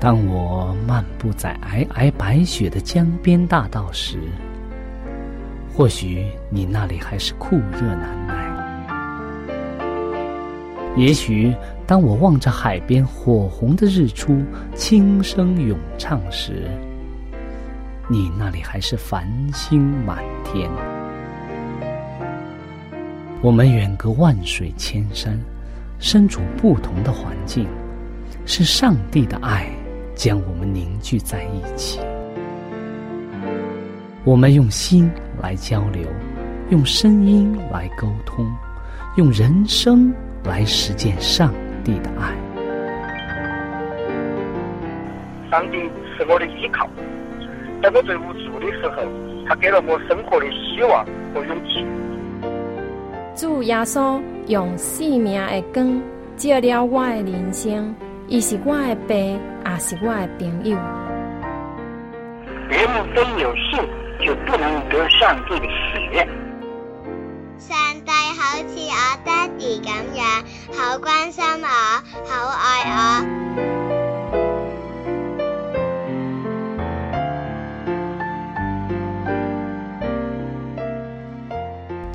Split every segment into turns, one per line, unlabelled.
当我漫步在皑皑白雪的江边大道时，或许你那里还是酷热难耐；也许当我望着海边火红的日出轻声咏唱时，你那里还是繁星满天。我们远隔万水千山，身处不同的环境，是上帝的爱。将我们凝聚在一起，我们用心来交流，用声音来沟通，用人生来实践上帝的爱。
上帝是我的依靠，在我最无助的时候，他给了我生活的希望和勇气。
主耶稣用生命的光照了我的人生。伊是我的爸，也是我的朋友。
人非有信，就不能得上帝的喜悦。
上帝好似我爹哋咁样，好关心我，好爱我。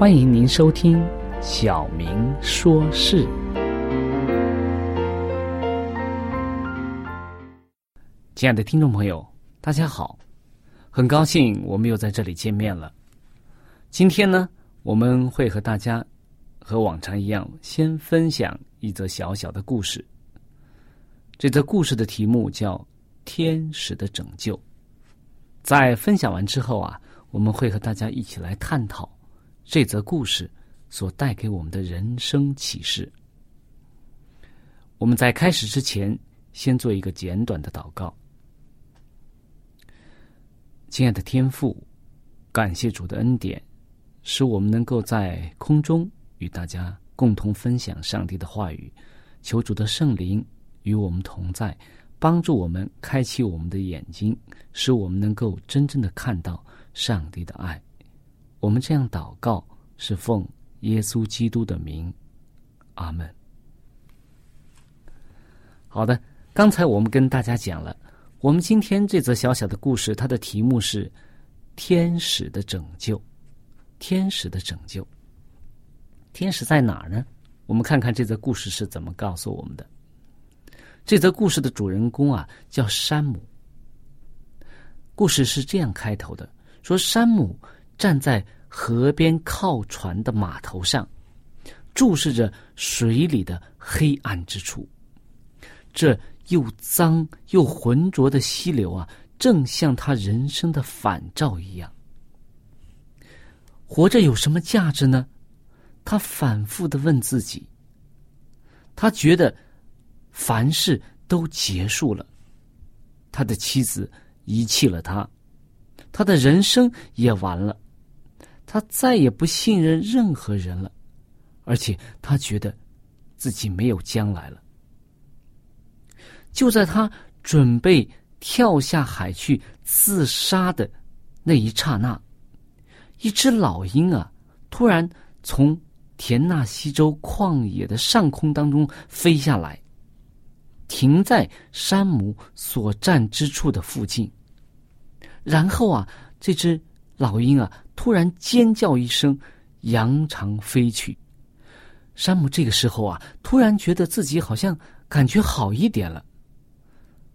欢迎您收听《小明说事》。亲爱的听众朋友，大家好，很高兴我们又在这里见面了。今天呢，我们会和大家和往常一样，先分享一则小小的故事。这则故事的题目叫《天使的拯救》。在分享完之后啊，我们会和大家一起来探讨。这则故事所带给我们的人生启示。我们在开始之前，先做一个简短的祷告。亲爱的天父，感谢主的恩典，使我们能够在空中与大家共同分享上帝的话语。求主的圣灵与我们同在，帮助我们开启我们的眼睛，使我们能够真正的看到上帝的爱。我们这样祷告，是奉耶稣基督的名，阿门。好的，刚才我们跟大家讲了，我们今天这则小小的故事，它的题目是“天使的拯救”。天使的拯救，天使在哪儿呢？我们看看这则故事是怎么告诉我们的。这则故事的主人公啊，叫山姆。故事是这样开头的：说山姆。站在河边靠船的码头上，注视着水里的黑暗之处。这又脏又浑浊的溪流啊，正像他人生的反照一样。活着有什么价值呢？他反复的问自己。他觉得凡事都结束了，他的妻子遗弃了他，他的人生也完了。他再也不信任任何人了，而且他觉得自己没有将来了。就在他准备跳下海去自杀的那一刹那，一只老鹰啊，突然从田纳西州旷野的上空当中飞下来，停在山姆所站之处的附近。然后啊，这只老鹰啊。突然尖叫一声，扬长飞去。山姆这个时候啊，突然觉得自己好像感觉好一点了。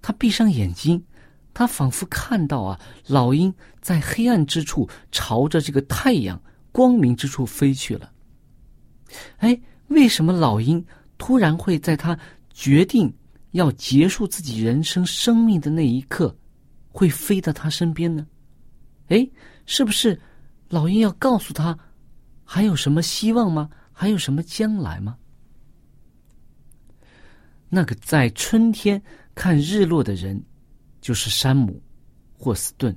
他闭上眼睛，他仿佛看到啊，老鹰在黑暗之处朝着这个太阳光明之处飞去了。哎，为什么老鹰突然会在他决定要结束自己人生生命的那一刻，会飞到他身边呢？哎，是不是老鹰要告诉他还有什么希望吗？还有什么将来吗？那个在春天看日落的人，就是山姆·霍斯顿。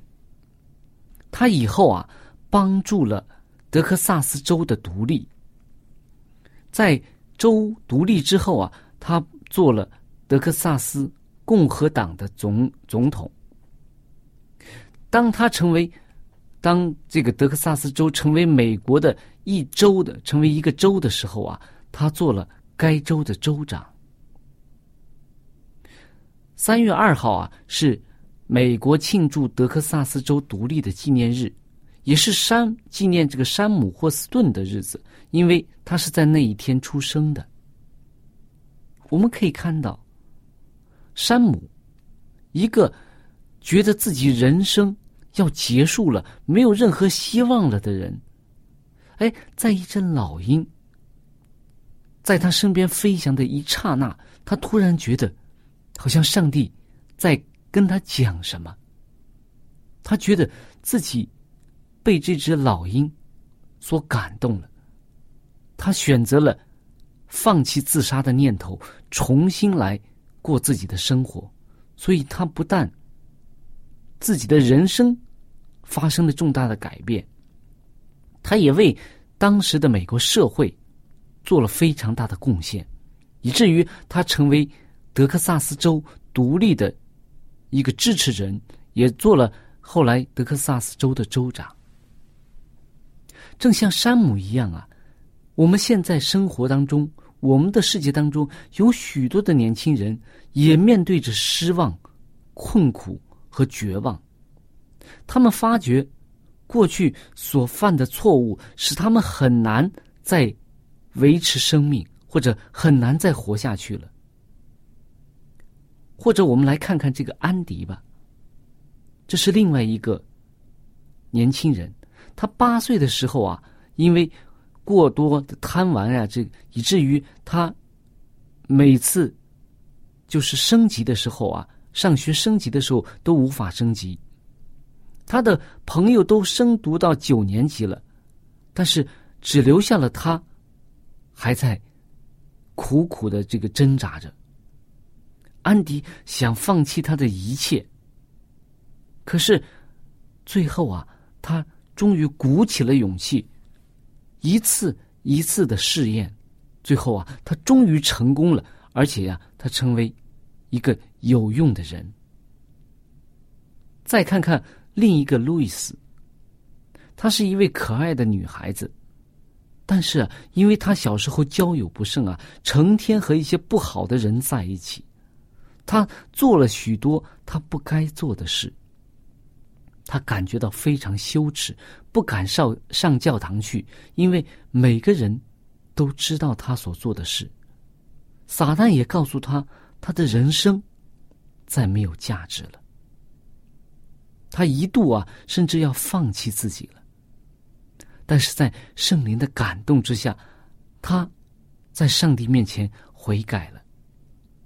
他以后啊，帮助了德克萨斯州的独立。在州独立之后啊，他做了德克萨斯共和党的总总统。当他成为，当这个德克萨斯州成为美国的一州的，成为一个州的时候啊，他做了该州的州长。三月二号啊，是美国庆祝德克萨斯州独立的纪念日，也是山纪念这个山姆霍斯顿的日子，因为他是在那一天出生的。我们可以看到，山姆一个觉得自己人生要结束了、没有任何希望了的人，哎，在一阵老鹰在他身边飞翔的一刹那，他突然觉得。好像上帝在跟他讲什么，他觉得自己被这只老鹰所感动了，他选择了放弃自杀的念头，重新来过自己的生活。所以，他不但自己的人生发生了重大的改变，他也为当时的美国社会做了非常大的贡献，以至于他成为。德克萨斯州独立的一个支持人，也做了后来德克萨斯州的州长。正像山姆一样啊，我们现在生活当中，我们的世界当中，有许多的年轻人也面对着失望、困苦和绝望。他们发觉过去所犯的错误，使他们很难再维持生命，或者很难再活下去了。或者我们来看看这个安迪吧。这是另外一个年轻人，他八岁的时候啊，因为过多的贪玩啊，这以至于他每次就是升级的时候啊，上学升级的时候都无法升级。他的朋友都升读到九年级了，但是只留下了他还在苦苦的这个挣扎着。安迪想放弃他的一切，可是最后啊，他终于鼓起了勇气，一次一次的试验，最后啊，他终于成功了，而且呀，他成为一个有用的人。再看看另一个路易斯，她是一位可爱的女孩子，但是因为她小时候交友不慎啊，成天和一些不好的人在一起。她做了许多她不该做的事，他感觉到非常羞耻，不敢上上教堂去，因为每个人都知道他所做的事。撒旦也告诉他，他的人生再没有价值了。他一度啊，甚至要放弃自己了。但是在圣灵的感动之下，他在上帝面前悔改了，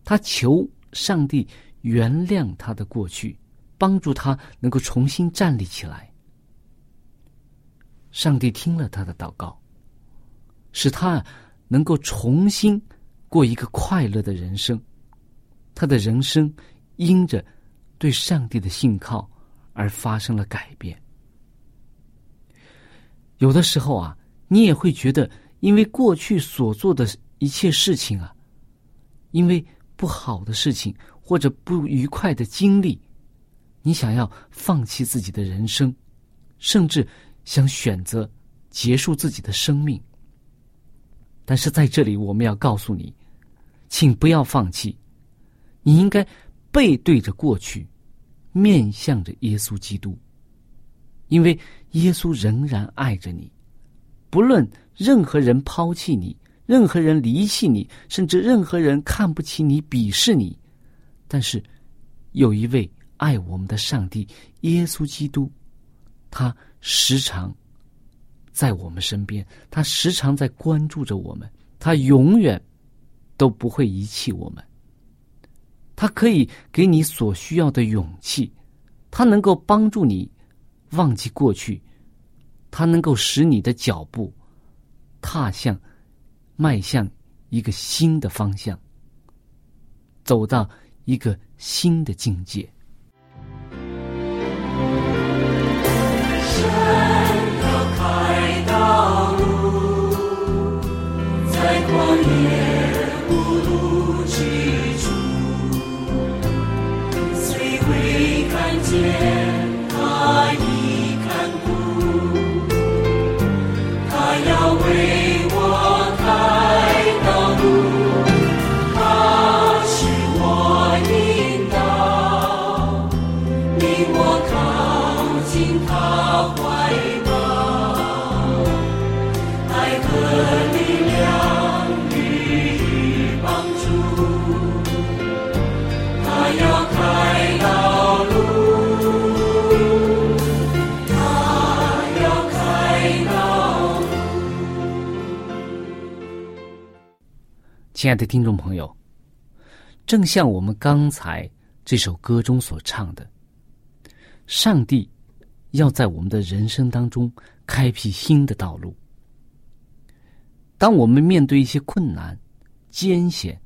他求。上帝原谅他的过去，帮助他能够重新站立起来。上帝听了他的祷告，使他能够重新过一个快乐的人生。他的人生因着对上帝的信靠而发生了改变。有的时候啊，你也会觉得，因为过去所做的一切事情啊，因为。不好的事情或者不愉快的经历，你想要放弃自己的人生，甚至想选择结束自己的生命。但是在这里，我们要告诉你，请不要放弃，你应该背对着过去，面向着耶稣基督，因为耶稣仍然爱着你，不论任何人抛弃你。任何人离弃你，甚至任何人看不起你、鄙视你，但是有一位爱我们的上帝耶稣基督，他时常在我们身边，他时常在关注着我们，他永远都不会遗弃我们。它可以给你所需要的勇气，它能够帮助你忘记过去，它能够使你的脚步踏向、迈向一个新的方向，走到一个新的境界。亲爱的听众朋友，正像我们刚才这首歌中所唱的，上帝要在我们的人生当中开辟新的道路。当我们面对一些困难、艰险，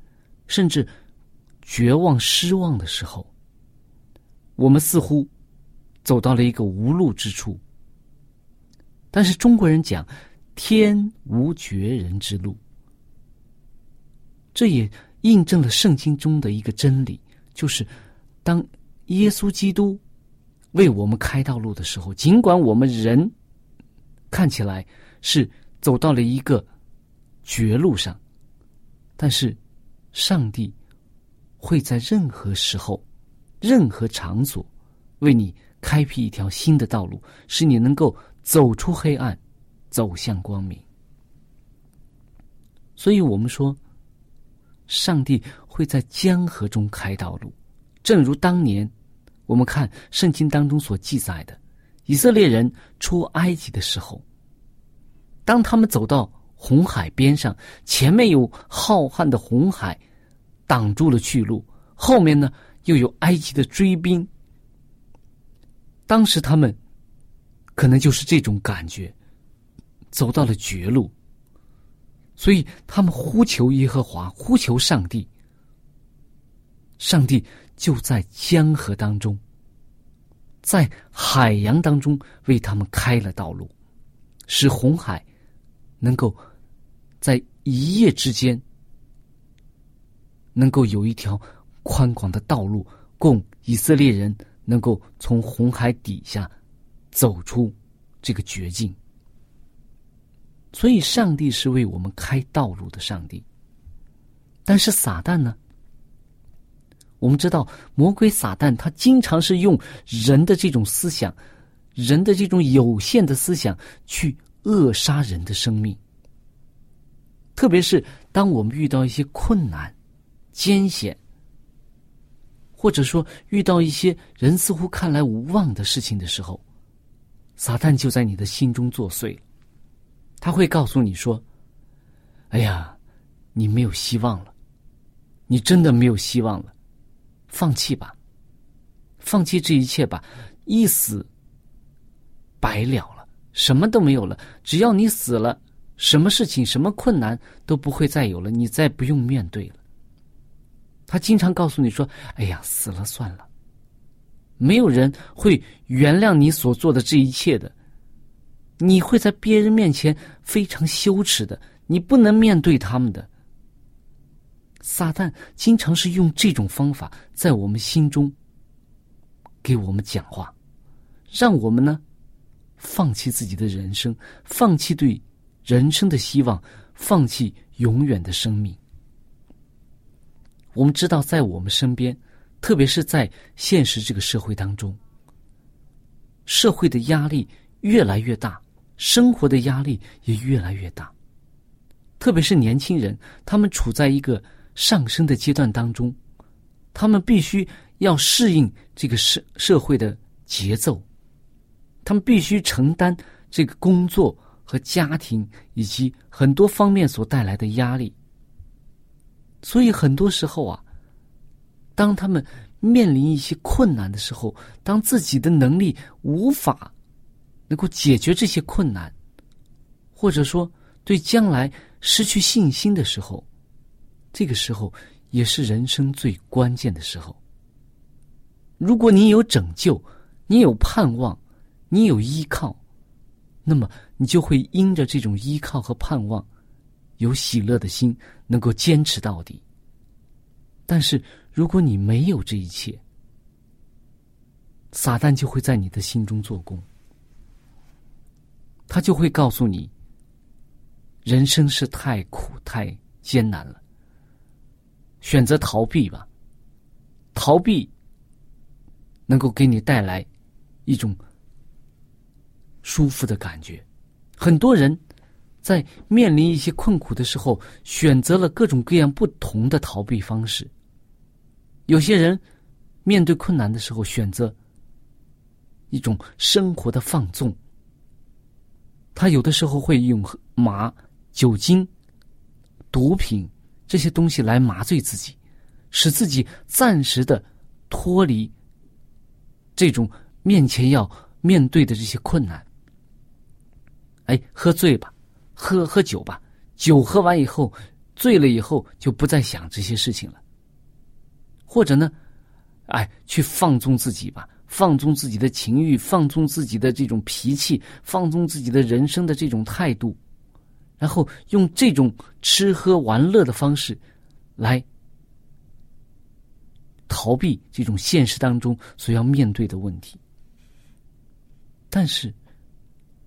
甚至绝望、失望的时候，我们似乎走到了一个无路之处。但是中国人讲“天无绝人之路”。这也印证了圣经中的一个真理，就是当耶稣基督为我们开道路的时候，尽管我们人看起来是走到了一个绝路上，但是上帝会在任何时候、任何场所为你开辟一条新的道路，使你能够走出黑暗，走向光明。所以我们说。上帝会在江河中开道路，正如当年我们看圣经当中所记载的，以色列人出埃及的时候，当他们走到红海边上，前面有浩瀚的红海挡住了去路，后面呢又有埃及的追兵，当时他们可能就是这种感觉，走到了绝路。所以，他们呼求耶和华，呼求上帝。上帝就在江河当中，在海洋当中为他们开了道路，使红海能够在一夜之间能够有一条宽广的道路，供以色列人能够从红海底下走出这个绝境。所以，上帝是为我们开道路的上帝。但是，撒旦呢？我们知道，魔鬼撒旦他经常是用人的这种思想、人的这种有限的思想去扼杀人的生命。特别是当我们遇到一些困难、艰险，或者说遇到一些人似乎看来无望的事情的时候，撒旦就在你的心中作祟了。他会告诉你说：“哎呀，你没有希望了，你真的没有希望了，放弃吧，放弃这一切吧，一死白了了，什么都没有了。只要你死了，什么事情、什么困难都不会再有了，你再不用面对了。”他经常告诉你说：“哎呀，死了算了，没有人会原谅你所做的这一切的。”你会在别人面前非常羞耻的，你不能面对他们的。撒旦经常是用这种方法在我们心中给我们讲话，让我们呢放弃自己的人生，放弃对人生的希望，放弃永远的生命。我们知道，在我们身边，特别是在现实这个社会当中，社会的压力越来越大。生活的压力也越来越大，特别是年轻人，他们处在一个上升的阶段当中，他们必须要适应这个社社会的节奏，他们必须承担这个工作和家庭以及很多方面所带来的压力。所以很多时候啊，当他们面临一些困难的时候，当自己的能力无法能够解决这些困难，或者说对将来失去信心的时候，这个时候也是人生最关键的时候。如果你有拯救，你有盼望，你有依靠，那么你就会因着这种依靠和盼望，有喜乐的心，能够坚持到底。但是，如果你没有这一切，撒旦就会在你的心中做工，他就会告诉你，人生是太苦太艰难了，选择逃避吧。逃避能够给你带来一种舒服的感觉。很多人在面临一些困苦的时候，选择了各种各样不同的逃避方式。有些人面对困难的时候，选择一种生活的放纵。他有的时候会用麻、酒精、毒品这些东西来麻醉自己，使自己暂时的脱离这种面前要面对的这些困难。哎，喝醉吧，喝喝酒吧，酒喝完以后，醉了以后就不再想这些事情了。或者呢，哎，去放纵自己吧，放纵自己的情欲，放纵自己的这种脾气，放纵自己的人生的这种态度，然后用这种吃喝玩乐的方式来逃避这种现实当中所要面对的问题。但是，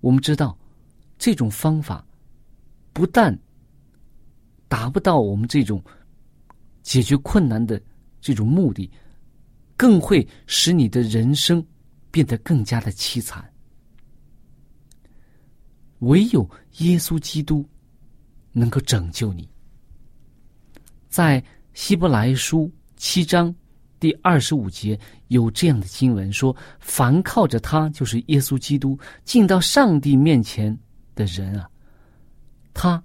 我们知道，这种方法不但达不到我们这种解决困难的。这种目的，更会使你的人生变得更加的凄惨。唯有耶稣基督能够拯救你。在希伯来书七章第二十五节有这样的经文说：“凡靠着他，就是耶稣基督，进到上帝面前的人啊，他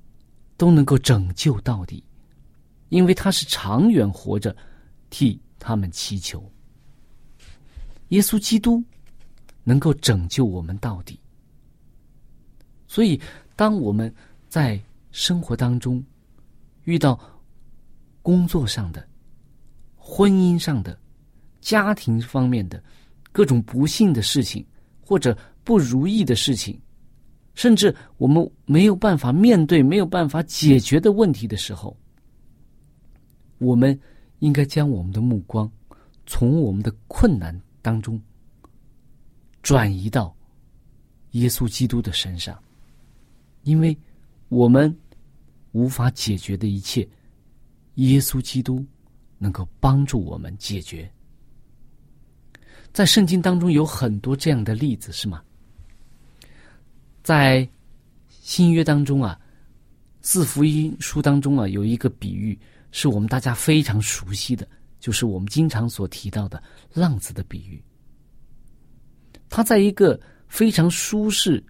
都能够拯救到底，因为他是长远活着。”替他们祈求，耶稣基督能够拯救我们到底。所以，当我们在生活当中遇到工作上的、婚姻上的、家庭方面的各种不幸的事情，或者不如意的事情，甚至我们没有办法面对、没有办法解决的问题的时候，我们。应该将我们的目光从我们的困难当中转移到耶稣基督的身上，因为我们无法解决的一切，耶稣基督能够帮助我们解决。在圣经当中有很多这样的例子，是吗？在新约当中啊，四福音书当中啊，有一个比喻。是我们大家非常熟悉的，就是我们经常所提到的浪子的比喻。他在一个非常舒适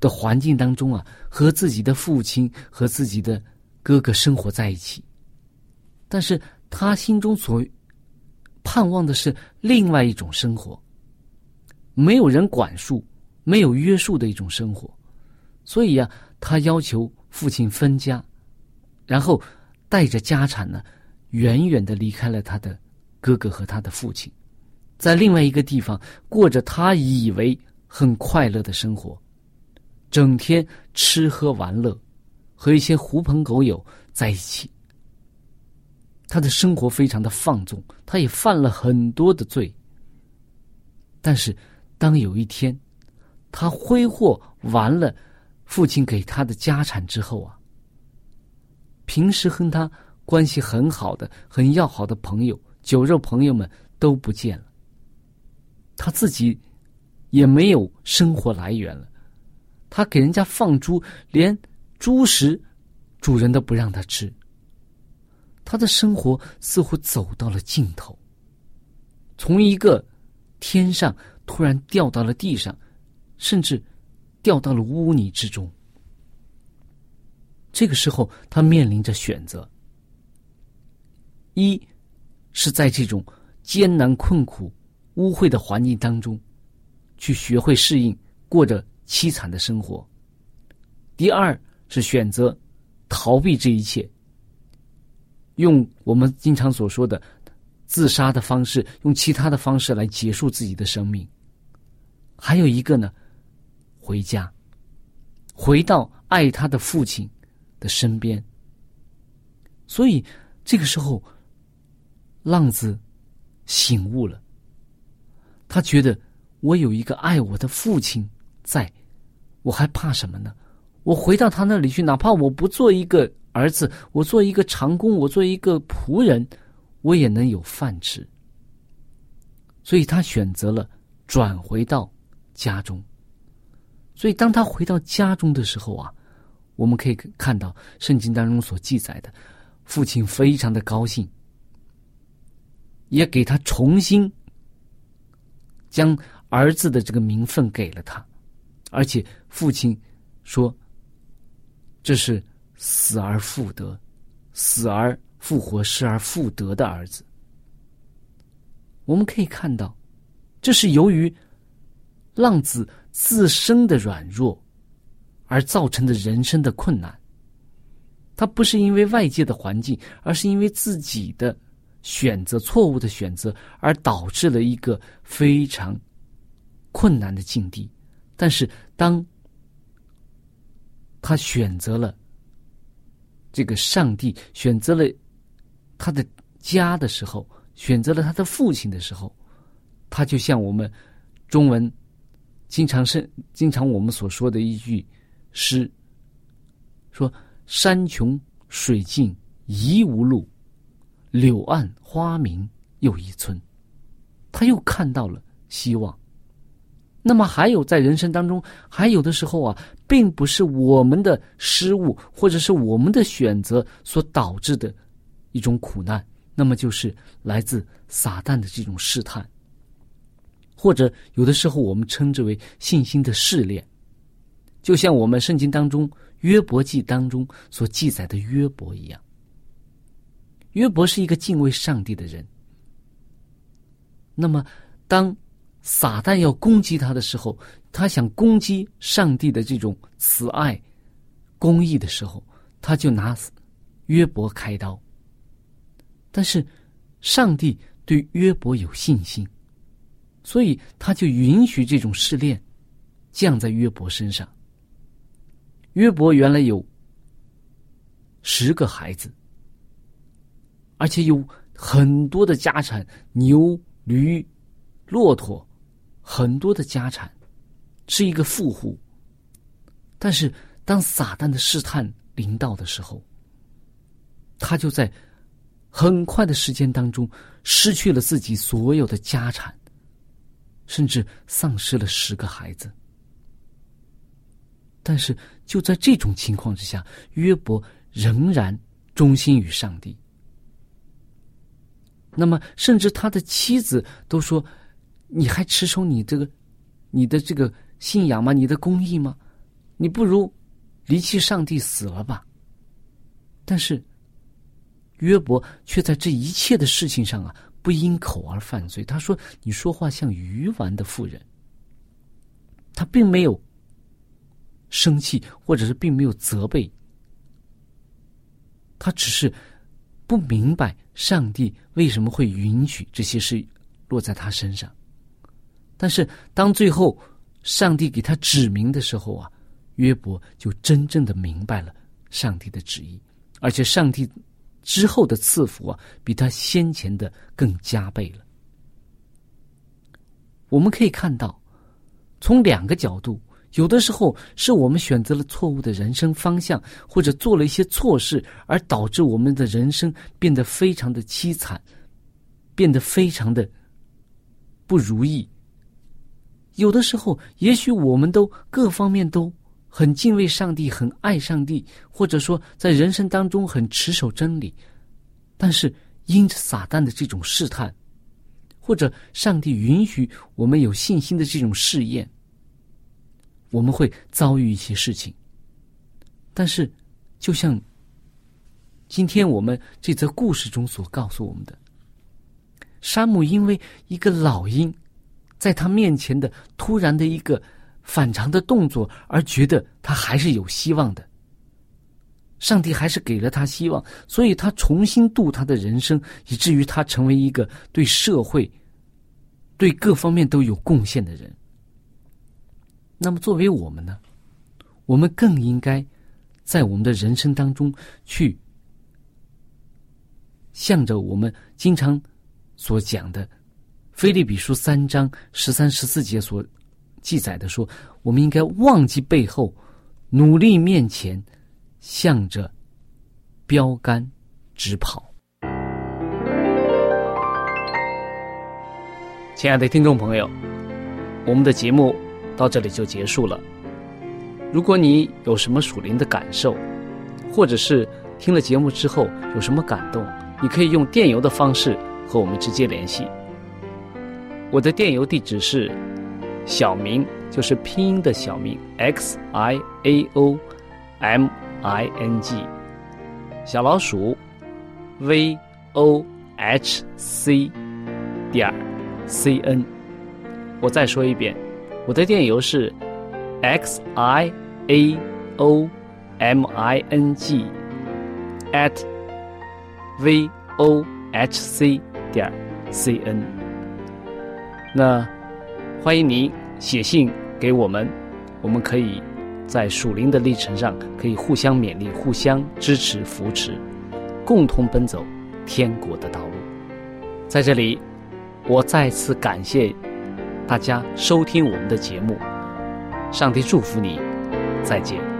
的环境当中啊，和自己的父亲和自己的哥哥生活在一起，但是他心中所盼望的是另外一种生活，没有人管束、没有约束的一种生活，所以呀，他要求父亲分家。然后带着家产呢，远远的离开了他的哥哥和他的父亲，在另外一个地方过着他以为很快乐的生活，整天吃喝玩乐，和一些狐朋狗友在一起。他的生活非常的放纵，他也犯了很多的罪。但是，当有一天他挥霍完了父亲给他的家产之后啊。平时和他关系很好的、很要好的朋友、酒肉朋友们都不见了，他自己也没有生活来源了。他给人家放猪，连猪食主人都不让他吃。他的生活似乎走到了尽头，从一个天上突然掉到了地上，甚至掉到了污泥之中。这个时候，他面临着选择：一是在这种艰难困苦、污秽的环境当中，去学会适应，过着凄惨的生活；第二是选择逃避这一切，用我们经常所说的自杀的方式，用其他的方式来结束自己的生命；还有一个呢，回家，回到爱他的父亲的身边。所以这个时候，浪子醒悟了。他觉得我有一个爱我的父亲在，我还怕什么呢？我回到他那里去，哪怕我不做一个儿子，我做一个长工，我做一个仆人，我也能有饭吃。所以他选择了转回到家中。所以当他回到家中的时候啊，我们可以看到圣经当中所记载的。父亲非常的高兴，也给他重新将儿子的这个名分给了他，而且父亲说：“这是死而复得、死而复活、失而复得的儿子。”我们可以看到，这是由于浪子自身的软弱而造成的人生的困难。他不是因为外界的环境，而是因为自己的选择错误的选择，而导致了一个非常困难的境地。但是，当他选择了这个上帝，选择了他的家的时候，选择了他的父亲的时候，他就像我们中文经常是经常我们所说的一句诗说。山穷水尽疑无路，柳暗花明又一村。他又看到了希望。那么还有在人生当中，还有的时候啊，并不是我们的失误或者是我们的选择所导致的一种苦难，那么就是来自撒旦的这种试探，或者有的时候我们称之为信心的试炼，就像我们圣经当中。约伯记当中所记载的约伯一样，约伯是一个敬畏上帝的人。那么，当撒旦要攻击他的时候，他想攻击上帝的这种慈爱、公义的时候，他就拿约伯开刀。但是，上帝对约伯有信心，所以他就允许这种试炼降在约伯身上。约伯原来有十个孩子，而且有很多的家产，牛、驴、骆驼，很多的家产，是一个富户。但是，当撒旦的试探临到的时候，他就在很快的时间当中失去了自己所有的家产，甚至丧失了十个孩子。但是就在这种情况之下，约伯仍然忠心于上帝。那么，甚至他的妻子都说：“你还持守你这个，你的这个信仰吗？你的公义吗？你不如离弃上帝死了吧。”但是约伯却在这一切的事情上啊，不因口而犯罪。他说：“你说话像鱼丸的妇人。”他并没有。生气，或者是并没有责备，他只是不明白上帝为什么会允许这些事落在他身上。但是当最后上帝给他指明的时候啊，约伯就真正的明白了上帝的旨意，而且上帝之后的赐福啊，比他先前的更加倍了。我们可以看到，从两个角度。有的时候是我们选择了错误的人生方向，或者做了一些错事，而导致我们的人生变得非常的凄惨，变得非常的不如意。有的时候，也许我们都各方面都很敬畏上帝，很爱上帝，或者说在人生当中很持守真理，但是因着撒旦的这种试探，或者上帝允许我们有信心的这种试验。我们会遭遇一些事情，但是，就像今天我们这则故事中所告诉我们的，山姆因为一个老鹰在他面前的突然的一个反常的动作，而觉得他还是有希望的。上帝还是给了他希望，所以他重新度他的人生，以至于他成为一个对社会、对各方面都有贡献的人。那么，作为我们呢？我们更应该在我们的人生当中去，向着我们经常所讲的《菲利比书》三章十三、十四节所记载的说，我们应该忘记背后，努力面前。向着标杆直跑。亲爱的听众朋友，我们的节目到这里就结束了。如果你有什么属灵的感受，或者是听了节目之后有什么感动，你可以用电邮的方式和我们直接联系。我的电邮地址是小明，就是拼音的小明 x i a o m。i n g 小老鼠 v o h c 点 c n，我再说一遍，我的电邮是 x i a o m i n g at v o h c 点 c n。那欢迎您写信给我们，我们可以。在属灵的历程上，可以互相勉励、互相支持、扶持，共同奔走天国的道路。在这里，我再次感谢大家收听我们的节目。上帝祝福你，再见。